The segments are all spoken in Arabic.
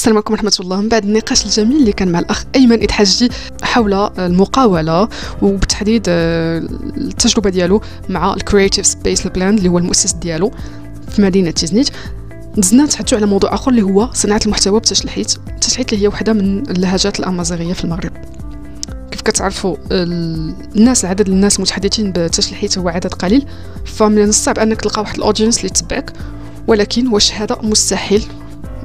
السلام عليكم ورحمة الله. من بعد النقاش الجميل اللي كان مع الأخ أيمن إتحاجي حول المقاولة وبالتحديد آه، التجربة ديالو مع ال creative space بلاند اللي هو المؤسس ديالو في مدينة تيزنيت دزنا نتحدثوا على موضوع آخر اللي هو صناعة المحتوى بتشلحيت التشلحيت اللي هي واحدة من اللهجات الأمازيغية في المغرب. كيف كتعرفوا الناس العدد الناس المتحدثين بالتشلحيت هو عدد قليل. فمن الصعب أنك تلقى واحد ال audience اللي يتبعك ولكن واش هذا مستحيل.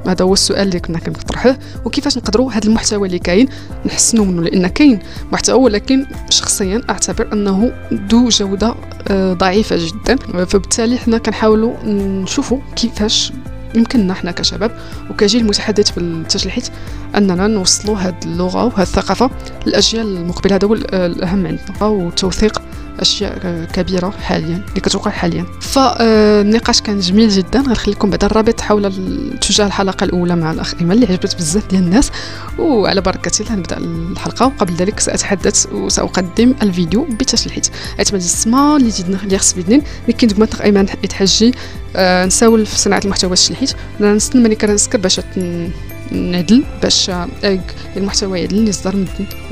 هذا هو السؤال اللي كنا كنطرحوه وكيفاش نقدروا هذا المحتوى اللي كاين نحسنوا منه؟ لأن كاين محتوى ولكن شخصيا أعتبر أنه ذو جودة آه، ضعيفة جدا. فبالتالي حنا كنحاولوا نشوفوا كيفاش يمكننا حنا كشباب وكجيل متحدث في التشليحيت أننا نوصلوا هذه اللغة وهذه الثقافة للأجيال المقبلة. هذا هو الأهم عندنا وتوثيق أشياء كبيرة حاليا اللي كتوقع حاليا. فالنقاش كان جميل جدا. غنخليكم بعد الرابط حول تجاه الحلقة الأولى مع الأخ ايمن اللي عجبت بزاف ديال الناس. وعلى بركة الله نبدأ الحلقة. وقبل ذلك سأتحدث وساقدم الفيديو بتشليحيت اعتمد السما اللي جدنا اللي خص بيدنين لكن دوك الاخ ايمن يتحجي آه نساول في صناعة المحتوى الشلحيت نستنى ملي كنسكر باش نعدل باش المحتوى يعدل يصدر من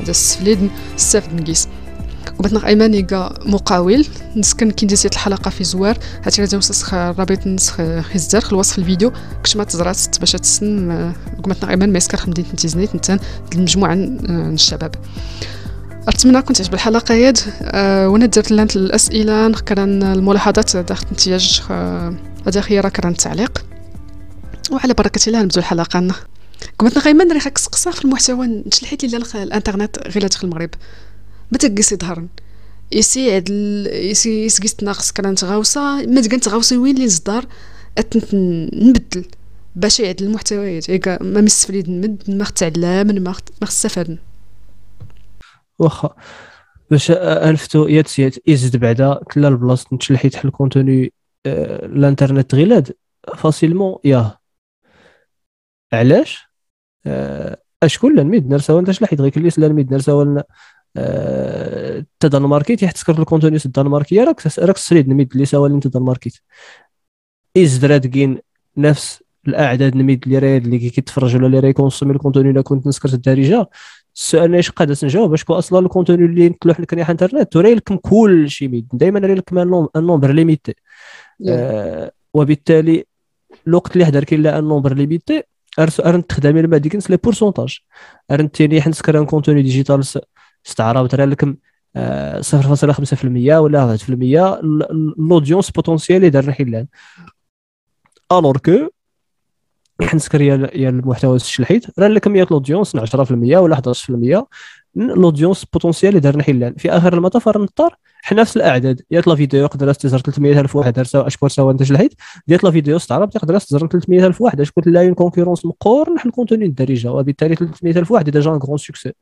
السفليد السافد نقيس. وباتنا ايمن يقا مقاول. نسكن كي ندير الحلقة في زوار. هاتي لازم نسخ الرابط نسخ خزار في الوصف الفيديو. كش ما تزرات باش تسن قمتنا ايمن ما يسكر تيزنيت نتان المجموعة من الشباب. أتمنى كنت عجب الحلقة يد أه وأنا درت لانت الأسئلة كان الملاحظات داخل امتياج هذا خيارة كان التعليق وعلى بركة الله نبدو الحلقة. قمتنا ايمن راه في المحتوى نشلحيت لي الإنترنت غير تدخل المغرب. بتقسي ظهرن يسي عدل يسي يسقيس ناقص كان تغاوصة ما تقن تغاوصي وين اللي نصدر نبدل. باش يعدل المحتويات هيك ما مستفيد نمد ما تعلم ما ما استفاد واخا باش ألفتو يات يات يزيد بعدا كلا البلاصه نتشلحيت حل كونتوني آه، الانترنت غيلاد فاسيلمون ياه. علاش؟ آه، أشكون لأن ميد نرساو انت شلحيت غير كليس لأن ميد نرساو تا دنماركيت يحتكر الكونتوني الدنماركيه راك راك سريد نميد اللي سوا اللي انت دنماركيت ازدراد كين نفس الأعداد نميد اللي راي اللي كيتفرج ولا اللي راي كونسومي الكونتوني إلا كنت نسكرت الدارجة. السؤال اش قادر نجاوب باش أصلا الكونتوني اللي نتلوح لك ريح إنترنت؟ توري لكم كل شيء ميد. دائما راه لكم النومبر ليميتي آه وبالتالي الوقت اللي حضر كاين لا النومبر ليميتي أرن تخدمي لما ديك لي بورسونتاج. أرن تيني حنسكر ان كونتوني ديجيتال استعراض ترى لكم 0.5% آه، ولا 1% لودونس بوتونسيال اللي دار حلان الور كو حنسكر يا المحتوى الشلحيت راه لكم يا لودونس 10% ولا 11% لودونس بوتونسيال اللي دار حلان في آخر المطاف نضطر حنا نفس الأعداد. ديال لا فيديو يقدر تزر 300000 واحد. اشكون سوا أنت شلحيت ديال لا فيديو استعرب تقدر تزر 300000 واحد. أش قلت لا اون كونكورونس مقور نحن كونتوني الدارجة. وبالتالي 300000 واحد ديجا ان غرون سوكسي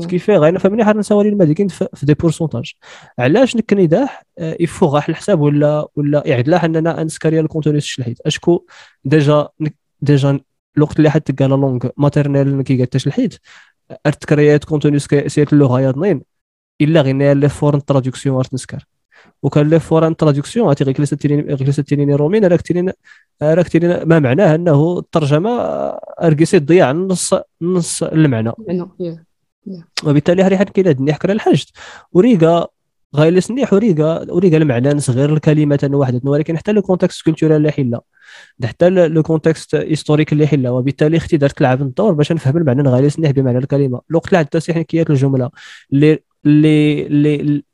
سكيفي غير فهمني حنا نساوري المادي كاين في دي بورسونتاج علاش نكنيداح يفو غاح الحساب ولا ولا يعدلا اننا انسكاريا الكونتوني الشلحيت أشكو ديجا ديجا الوقت اللي حتى قال لونغ ماتيرنيل كي قالت تشلحيت ارتكريات كونتوني سيت اللغة يضنين إلا غير لي فور تراديكسيون أرت نسكر وكان لي فور تراديكسيون عرفتي غير كليسه تينين كليسه تينين رومين راك تينين راك تينين ما معناه أنه الترجمة اركيسي تضيع النص نص المعنى. وبالتالي هاري حد كاين هاد النحكر الحاج وريقا غايل سنيح وريقا وريقا المعنى صغير الكلمات أنه واحدة ولكن حتى لو كونتكست كولتورال اللي حله حتى لو كونتكست هيستوريك اللي حله وبالتالي أختي دارت تلعب الدور باش نفهم المعنى غايل سنيح بمعنى الكلمة. الوقت اللي عندها تحنيكيات الجملة. اللي اللي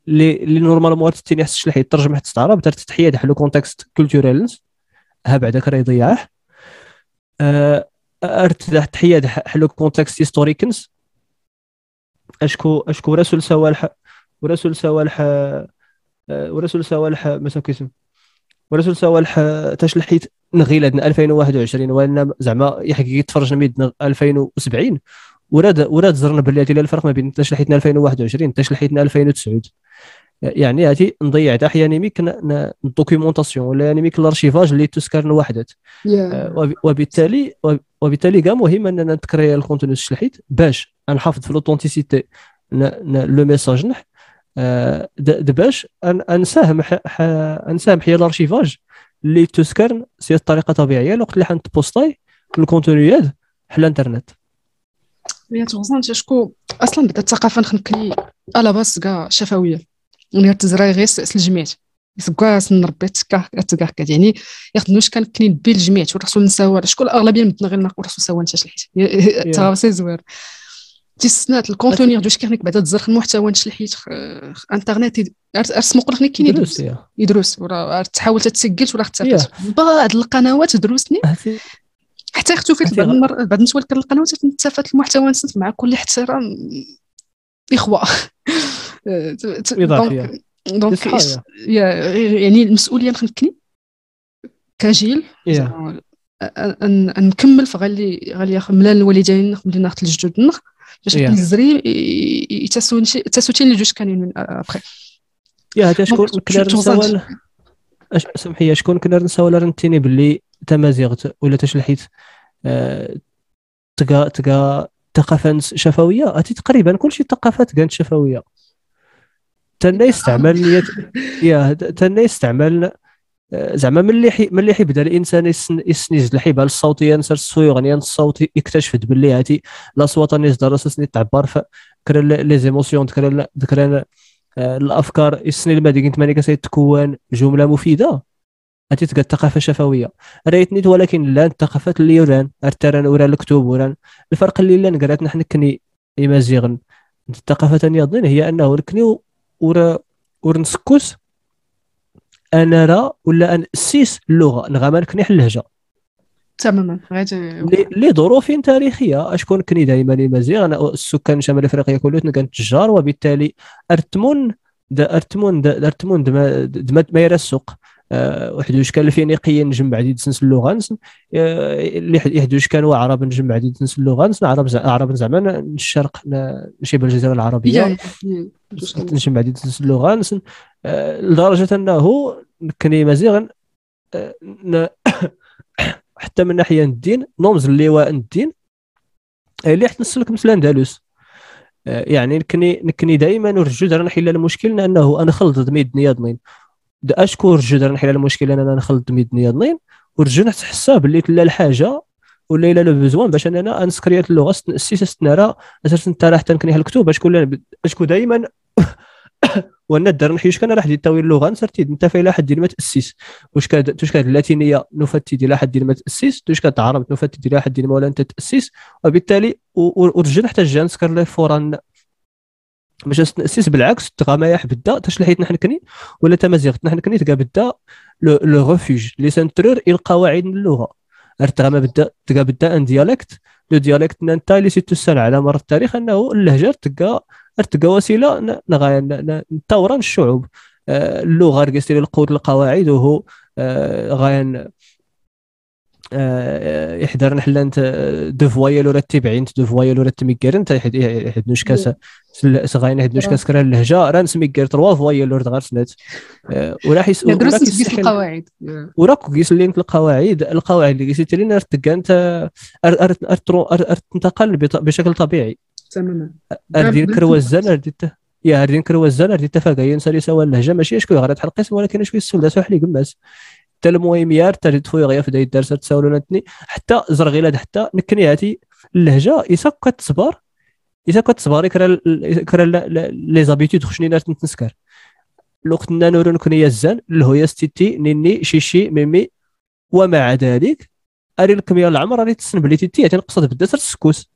اللي اللي نورمالمون تيني حس شلحي ترجم حتى تعرب درت تحيه لو كونتكست كولتورال ها بعدك راه يضيعه أه ارت تحيه حلو كونتكست هيستوريكنس اشكو أشكو رسول سوالح ورسول سوالح أه، ورسول سوالح مثلا كيسم ورسول سوالح تشلحيت نغيلة 2021 وأنا زعما يحكي يتفرج ميد 2070 وراد وراد زرنا باللي هذه الفرق ما بين تشلحيتنا 2021 تشلحيتنا 2009 يعني هاتي نضيع تاع أحيانا ميك الدوكيومونطاسيون ولا يعني ميك الارشيفاج اللي تسكر وحدت yeah. وبالتالي وبالتالي كاع مهم أننا نتكري الكونتوني الشلحيت باش نحافظ في لوطونتيسيتي لو ميساج نح آه، باش نساهم نساهم حيا الأرشيفاج اللي تسكر سي الطريقة طبيعية الوقت اللي حنت بوستاي الكونتونيات حل الإنترنت. هي تغزان شكو أصلا بدا الثقافة نخنكلي على باس كاع شفوية. ونير تزرعي غير الجميع. يسكوا سن ربي تكا تكا يعني ياخذ كان كنين بيل الجميع والرسول نساوى شكون الأغلبية مدنا غير نقول الرسول ساوى نتا شلحيت تا سي زوير. تيسنات الكونتوني دوش كيخنيك بعدا تزرخ المحتوى نشلحيت انترنت ارسم قلت لك كاين يدرس؟ يدرس ولا تحاول تتسجل ولا اختفت بعض القنوات دروسني حتى اختفيت بعض المر بعض النسوة كان القنوات تنتفت المحتوى نسيت مع كل احترام. إخوة. إضافية. دونك يعني المسؤولية نخلكني كجيل. نكمل فغالي غالي ملان الوالدين ملي ناخذ الجدود نخ باش نزري يتسوتين اللي جوج كانين من ابخي يا هذا شكون كنا نسول سمحي شكون كنا نسول رنتيني باللي تمازيغت ولا تشلحيت أه تلقى تلقى ثقافه شفوية؟ أتي تقريبا كلشي الثقافات كانت شفوية. تنا يستعمل يا تنا يستعمل آه، زعما ملي حي ملي حيبدا الإنسان يسنيز الحبال الصوتيه نسر السويغنيان الصوت اكتشفت باللي هاتي الاصوات اللي اساسني تعبر فكرا لي زيموسيون ذكر ذكر آه، الأفكار. يسني المادي كنت ماني تكون جملة مفيدة. هاتي تلقى الثقافه الشفوية. ريتنيت ولكن لا الثقافات اللي يوران أرتران وران الكتب وران الفرق اللي لا نقرأت نحن كني يمازيغن الثقافه النياضين هي أنه ركني ور ورنسكوس أنا را ولا ان سيس اللغة نغامر كني اللهجه تماما. لظروف تاريخية. أشكون كني دائما مزيغ أنا السكان شمال افريقيا كلهم كانت تجار وبالتالي أرتمون دا أرتمون دا أرتمون دما دما ما السوق. واحد واش كان الفينيقيين نجمع عديد سنس اللغة اللي يحد واش كانوا عرب نجمع عديد سنس اللغة عرب عرب زعما الشرق شبه الجزيره العربية. نجمع عديد سنس اللغة أه لدرجة أنه كني مزيغا أه حتى من ناحية الدين نومز اللواء الدين اللي حتى نسلك مثل الاندلس يعني نكني نكني دائما ورجو نحل المشكل إنه أنا خلط ميد نياضنين اشكو رجو نحل المشكل أنا نخلط ميد نياضنين ورجو نحس باللي لا الحاجة ولا إلا لو بزوان باش أننا انسكريات اللغة السياسة نرى أساسا أنت راح تنكني الكتب اشكو اشكو دائما وأنا دار نحيش كان راح تاوي اللغة نسرتي أنت في إلى حد ما تاسيس واش كانت واش كانت اللاتينية نفتي إلى حد ما تاسيس واش كانت العرب نفتي إلى حد ما ولا انت تاسيس وبالتالي ورجع حتى جا نسكر لي فورا باش تاسيس بالعكس تغا بدا تشلحيت نحن كني ولا تمازيغت نحن كني تلقى بدا لو ريفوج لي سنترور إلى قواعد اللغة ارتغى بدا تلقى بدا ان ديالكت لو ديالكت نانتا اللي سيتو السنة على مر التاريخ أنه اللهجة تلقى تلقى وسيلة نطورا الشعوب آه، اللغة رقصتي القود القواعد وهو غاين آه، يحضر نحلانت دو فوايل ولا تبعين دو فوايل ولا انت يحد نوش كاس غاين يحد نوش كاس كرا اللهجة راه نسميكير تروا فوايل ورد غير سنات. وراح يس درس القواعد. وراك قيس لينك القواعد القواعد اللي قيسيتي لنا تلقى انت تنتقل بشكل طبيعي. تماما. أردين كروزان ارديت يا أردين كروزان ارديت تفاقا ينسى سوا اللهجة ماشي اشكو غير؟ تحل القسم ولكن اشكو السول سوح لي قماس. حتى المهم يار تجد فوي غير في الدرس تساولونتني حتى زرغيلات حتى نكنياتي اللهجة يسا كتصبر يسا كتصبر كرا كرا لي زابيتود خشني ناس نتنسكر الوقت نانورون كنيا الزان الهويا ستيتي نيني شيشي ميمي ومع ذلك أري الكميه العمر أري تسن بلي تيتي تنقصد بالدسر السكوس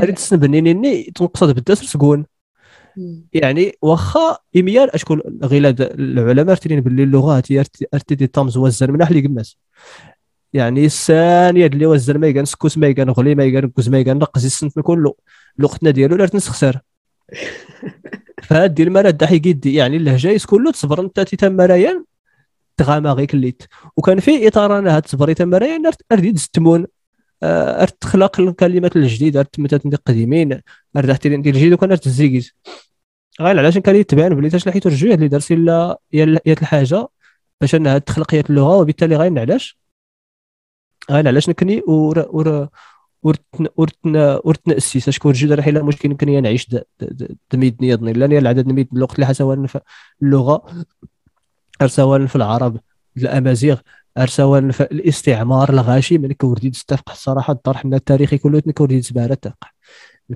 اريد تسنبني ني تنقصد بالدسر سكون. يعني واخا إيميال اشكون غير العلماء ارتين باللي اللغات أرتدي تامز وزن من أهل قماس. يعني الثانية اللي وزن ما يكان سكوس ما يكان غلي ما يكان كوز ما يكان نقص السنت كله. لوقتنا ديالو لا تنسخسر فهاد المرة دحي قدي يعني اللهجة كله تصبر أنت تيتم مرايان تغاما غير كليت. وكان في إطار أنا هاد تصبري تم مرايان أرتدي تستمون. أرت تخلق الكلمات الجديدة أرت مثلا القديمين أرت ندير الجديد وكان أرت الزيكيز. غير علاش كان يتبان بلي تاش لحيت رجوع اللي درس لا يا الحاجة باش انها تخلق يات اللغة وبالتالي غير علاش؟ غير علاش نكني ور ور ورتن ورتن ورتن اسيس اشكون جوج راح الا مشكل يمكن نعيش دميد نيضني لأن العدد نميد الوقت اللي سواء في اللغة سواء في العرب الأمازيغ. ارسوا الاستعمار الغاشي من كوردي تستفق الصراحه الطرح من التاريخي كله كوردي تبارة تلقى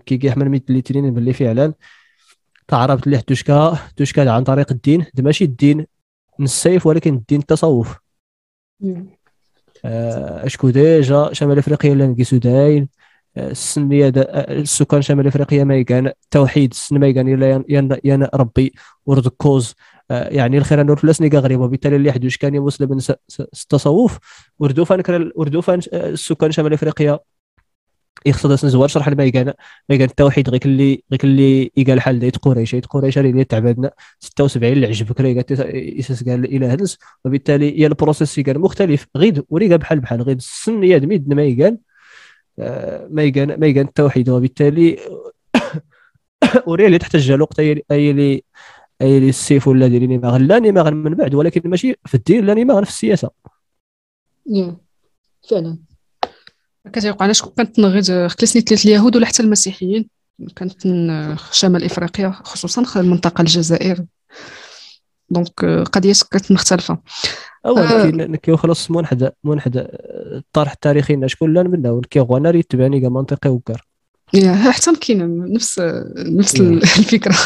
كي احمد ميت اللي ترين باللي فعلا. تعرفت ليه توشكا توشكا عن طريق الدين. ماشي الدين من السيف ولكن الدين التصوف آه، أشكو ديجا شمال إفريقيا لا نقيسو داين آه، السنية آه، السكان شمال إفريقيا ما يكان توحيد السن ما يكان إلا يا ربي. ورد كوز يعني الخير نور فلسني غريب وبالتالي اللي حدوش كان مسلم التصوف وردو فان وردو فان السكان شمال إفريقيا يقصد زوار شرح ما يقال التوحيد غير اللي غير اللي يقال حال دايت قريش. دايت قريش اللي تعبدنا 76 اللي عجبك راه إساس قال الاله هنس. وبالتالي يا البروسيس يقال مختلف. غير وريقا بحال بحال. غير السن يا دميد ما يقال آه، ما التوحيد. وبالتالي وري اللي تحتاج الوقت أي اللي أي السيف ولا ديري نيماغ لا نيماغ من بعد ولكن ماشي في الدين لا نيماغ في السياسة. فعلا. كتيوقع أنا شكون كنت غير خلصني ثلاث اليهود ولا حتى المسيحيين. كانت شمال إفريقيا خصوصا المنطقة الجزائر. دونك قضية كانت مختلفة. ولكن كي خلاص منحد منحد الطرح التاريخي شكون لا منا كي غوانا يتبعني كاع منطقي وكر يا حتى كاين نفس نفس الفكرة.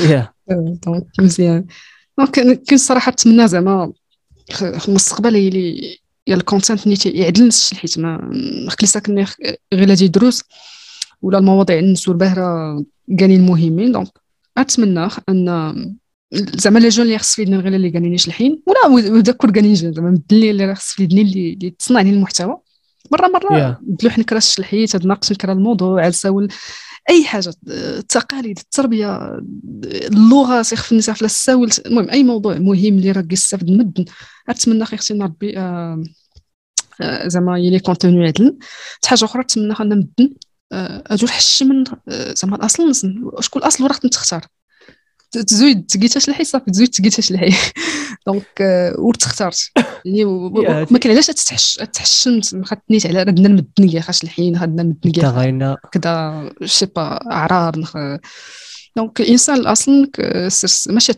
يا. دونك مزيان دونك كاين الصراحه نتمنى زعما في المستقبل اللي يا الكونتنت نيتي يعدل حيت ما خليسا كنا غير هادي دروس ولا المواضيع النسور باهرة كانين مهمين دونك أتمنى أن زعما لي جون اللي خص فيدنا غير اللي كانينيش الحين. ولا ودا كل كانين زعما اللي خص فيدني اللي, اللي تصنعني المحتوى. مرة مرة بدلو حنا كراش الحيط ناقص نكرا الموضوع عساول أي حاجة التقاليد التربية اللغة سيخ الناس في الساول المهم أي موضوع مهم اللي راه يستافد مدن. أتمنى خي أختي ربي آه، آه، زعما يلي كونتوني عدل حاجة أخرى نتمنى ان مدن. آه، أجو حشي من زعما الأصل شكون الأصل وراه تختار تزويد تقيتاش الحي صافي تزويد تقيتاش الحي دونك ورتختارت يعني ما كان علاش تتحش تحشم خدنيت على ردنا المدنيه خاش الحين خدنا المدنيه تغينا. كذا شي با اعراب دونك الإنسان الأصل ماشي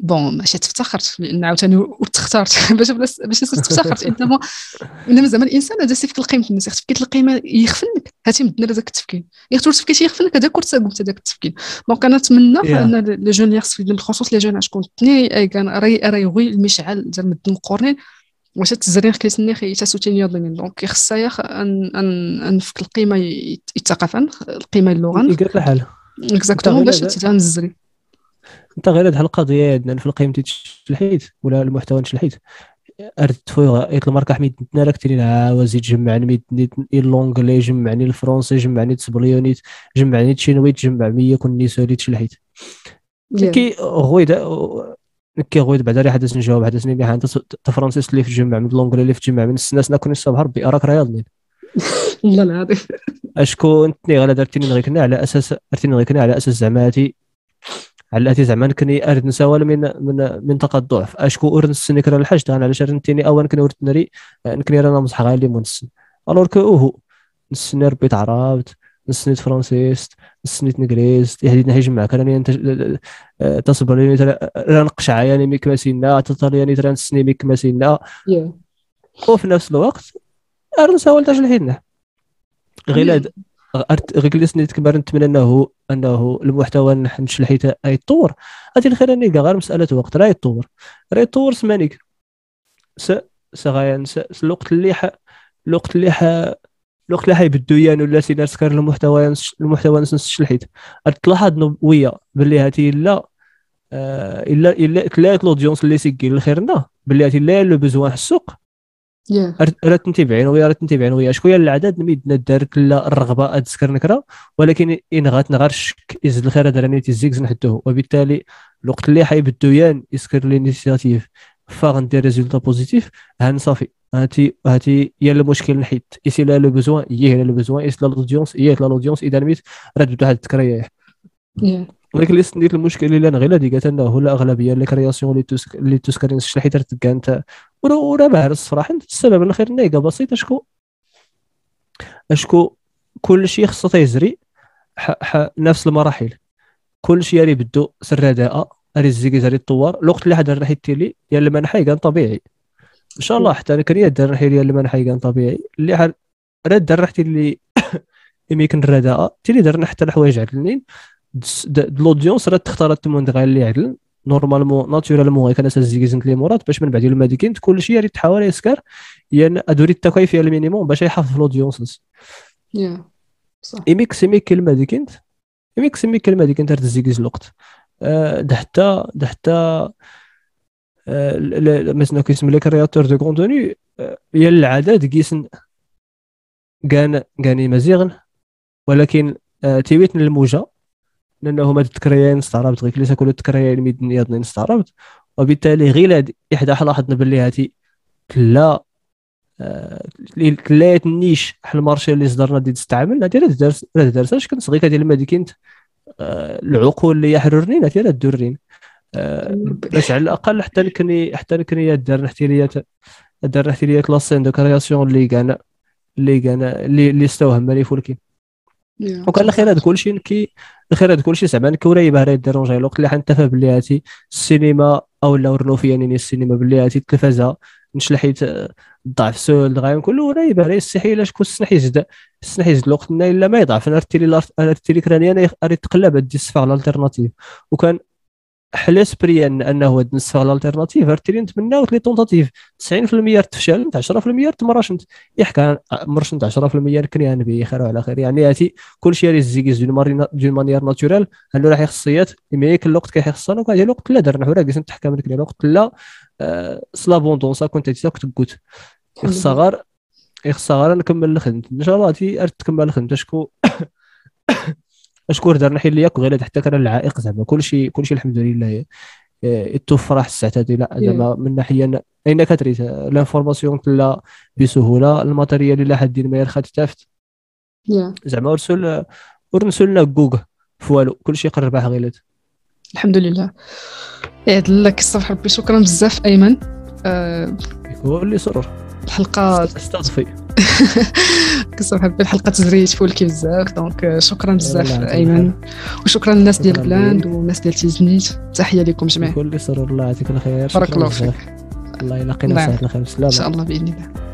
بون ماشي تفتخرت لأن عاوتاني وتختارت باش باش تفتخرت انما انما زعما الانسان هذا سيفك القيمه الناس تفكير القيمه يخفنك هاتي مدنا هذاك التفكير يختار تفكير يخفنك هذاك كرت قلت هذاك التفكير دونك أنا نتمنى ان لي جون يخص بالخصوص لي جون شكون تني كان راي راي غوي المشعل زعما مدن قرنين واش تزرين خليتني خي تاسوتين يضمن دونك خصها ان ان ان فك القيمه الثقافه القيمه اللغة الحال اكزاكتومون باش تنزري انت غير هاد القضية عندنا في القيم تشلحيت ولا المحتوى تشلحيت اردت فوق ايت الماركه حميد لك ترين عاوزي تجمعني ميد اللونجلي جمعني الفرونسي جمعني السبليونيت جمعني الشينوي تجمع مية كون نيسولي تشلحيت كي غويد كي غويد بعدا راه حدث نجاوب حدثني بها أنت فرونسي اللي في جمع من اللونجلي اللي في جمع من السناس ناكون الصباح ربي أراك رياض والله العظيم اشكو انتني غالا درتيني نغيكنا على أساس درتيني نغيكنا على أساس زعماتي على التي زعما كني أرد نساول من من منطقة الضعف. أشكو أرد نسني كرا الحاج أنا على رنتيني اول كني ورد نري نكني رانا مصح غير اللي منسن ألور كو هو؟ نسني ربي تعرفت نسنيت فرونسيست نسنيت نجريست يهدي نهيج معك راني أنت تصبر لي راه نقشع يعني ميك ماسينا تطلياني ترى نسني ميك ماسينا وفي نفس الوقت أرد نساول تاش الحين غير غير اللي كبار نتمنى انه أنه المحتوى نحنش حيت يتطور. هذه الخير أني غير مسألة وقت راه يتطور. راه يتطور سمانيك. س سغايان الوقت اللي ح... الوقت اللي ح... الوقت اللي حيبدو يان ولا سي ناس كار المحتوى المحتوى نسنس الحيت تلاحظ ويا. باللي هاتي لا آه، الا الا تلاقيت لودونس اللي سيكي الخيرنا باللي هاتي لا لو بوزوان السوق راه تنتبعين ويا راه تنتبعين ويا. شكون العدد نميد دارك لا الرغبة اتذكر نكرة. ولكن إن غات نغار الشك يزيد الخير هذا راني تيزيكز نحدوه وبالتالي الوقت اللي حيبدو يان يسكر لينيسياتيف فا غندير ريزولتا بوزيتيف. هان صافي. هاتي هاتي يا المشكل نحيد. ايسي لا لو بوزوان يي لا لو بوزوان ايسي لا لودونس يي لا لودونس إذا نميت راه تبدا واحد التكريه ولكن اللي سنديت المشكل اللي غير اللي قالت أنه الأغلبية اللي كرياسيون اللي توسك اللي توسكرين شحال تلقى انت ورا باهر الصراحه السبب الأخير نيقه بسيط اشكو أشكو كل شيء خصو تيزري نفس المراحل. كل شيء اللي بدو سر رداء ري الزيكي زري الطوار. الوقت اللي حدا راح يتيلي يا لما نحي كان طبيعي. إن شاء الله حتى أنا كريا درحي ديال المنحه كان طبيعي. اللي حال راه درحتي اللي يمكن الرداء تيلي درنا حتى الحوايج عدلين لودونس راه تختار التمون غير اللي عدل. نورمالمون ناتورالمون كان أساس زيكزنت لي مرات باش من بعد يلما ديكين كل شيء ريت تحاول يسكر يعني ادوري التكاي فيها المينيموم باش يحافظ في لودونس يا صح. ايميك سيمي كلمة ديك انت ايميك سيمي كلمة ديك انت تزيكز الوقت. أه ده حتى ده حتى مثلا كيسمى لك كرياتور دو كونتوني هي العدد كيسن كان كاني مزيغن ولكن أه تيويتن الموجة. لأنه هما تكريان استعربت. غير كليسا كل تكريان ميدن يضنين استعربت. وبالتالي غير إحدى لاحظنا باللي هاتي كلا النيش حل المارشي اللي صدرنا دي تستعمل هادي راه درس راه درساش كنت غير هادي لما كنت العقول اللي يحررني هادي راه الدرين باش على الأقل حتى نكني حتى نكني دار احتياليات دار احتياليات لاسين دو كرياسيون اللي كان اللي كان اللي اللي استوهم ماني فولكين. وكان الخير هذا كلشي كي الخير هذا كلشي زعما كوري باه يديرونجي الوقت اللي حنتفى باللي هاتي السينما أو لا ورنو فيا يعني السينما باللي هاتي التلفازة نشلحيت ضعف سول غايم كله راه يبان يستحيل شكون السنح يزد الوقت إلا ما يضعف أنا رتيلي أنا رتيلي كراني أنا تقلب هاد السفا على الالتيرناتيف وكان حلاس بريان أنه هاد النصف الالتيرناتيف رتيلي نتمناو لي طونتاتيف. 90% تفشل انت 10% تمرش انت يحكى مرش انت 10% كني أنا بخير وعلى خير. يعني هاتي كل شيء راه زيكيز دون مانيير ناتورال انه راح يخصيات اما ياك الوقت كيخصنا وكان الوقت لا درنا. حورا قسم تحكم لك الوقت لا. سلافون سا كنت تيسا كنت قلت يخصها غير يخصها غير نكمل الخدمة. إن شاء الله تي تكمل الخدمة. شكون أشكر درنا حي ليك غير حتى كان العائق زعما. كلشي كلشي الحمد لله. يتوفر راح الساعات هذه لا زعما من ناحية أين كتريت لانفورماسيون تلا بسهولة. الماتيريال إلى حد ما يرخى تافت زعما ارسل ورنسلنا جوجل فوالو. كلشي قرب غيلات الحمد لله. يعد لك الصبح ربي شكرا بزاف أيمن. أه هو اللي سرور الحلقة استضفي كنصبح ربي الحلقة تزريت فولكي بزاف. دونك شكرا بزاف أيمن. وشكرا للناس ديال بلاند والناس ديال تيزنيت. تحية لكم جميعا. كل سرور الله يعطيك الخير. بارك الله فيك. الله يلاقينا ساعه الخير إن شاء الله بإذن الله.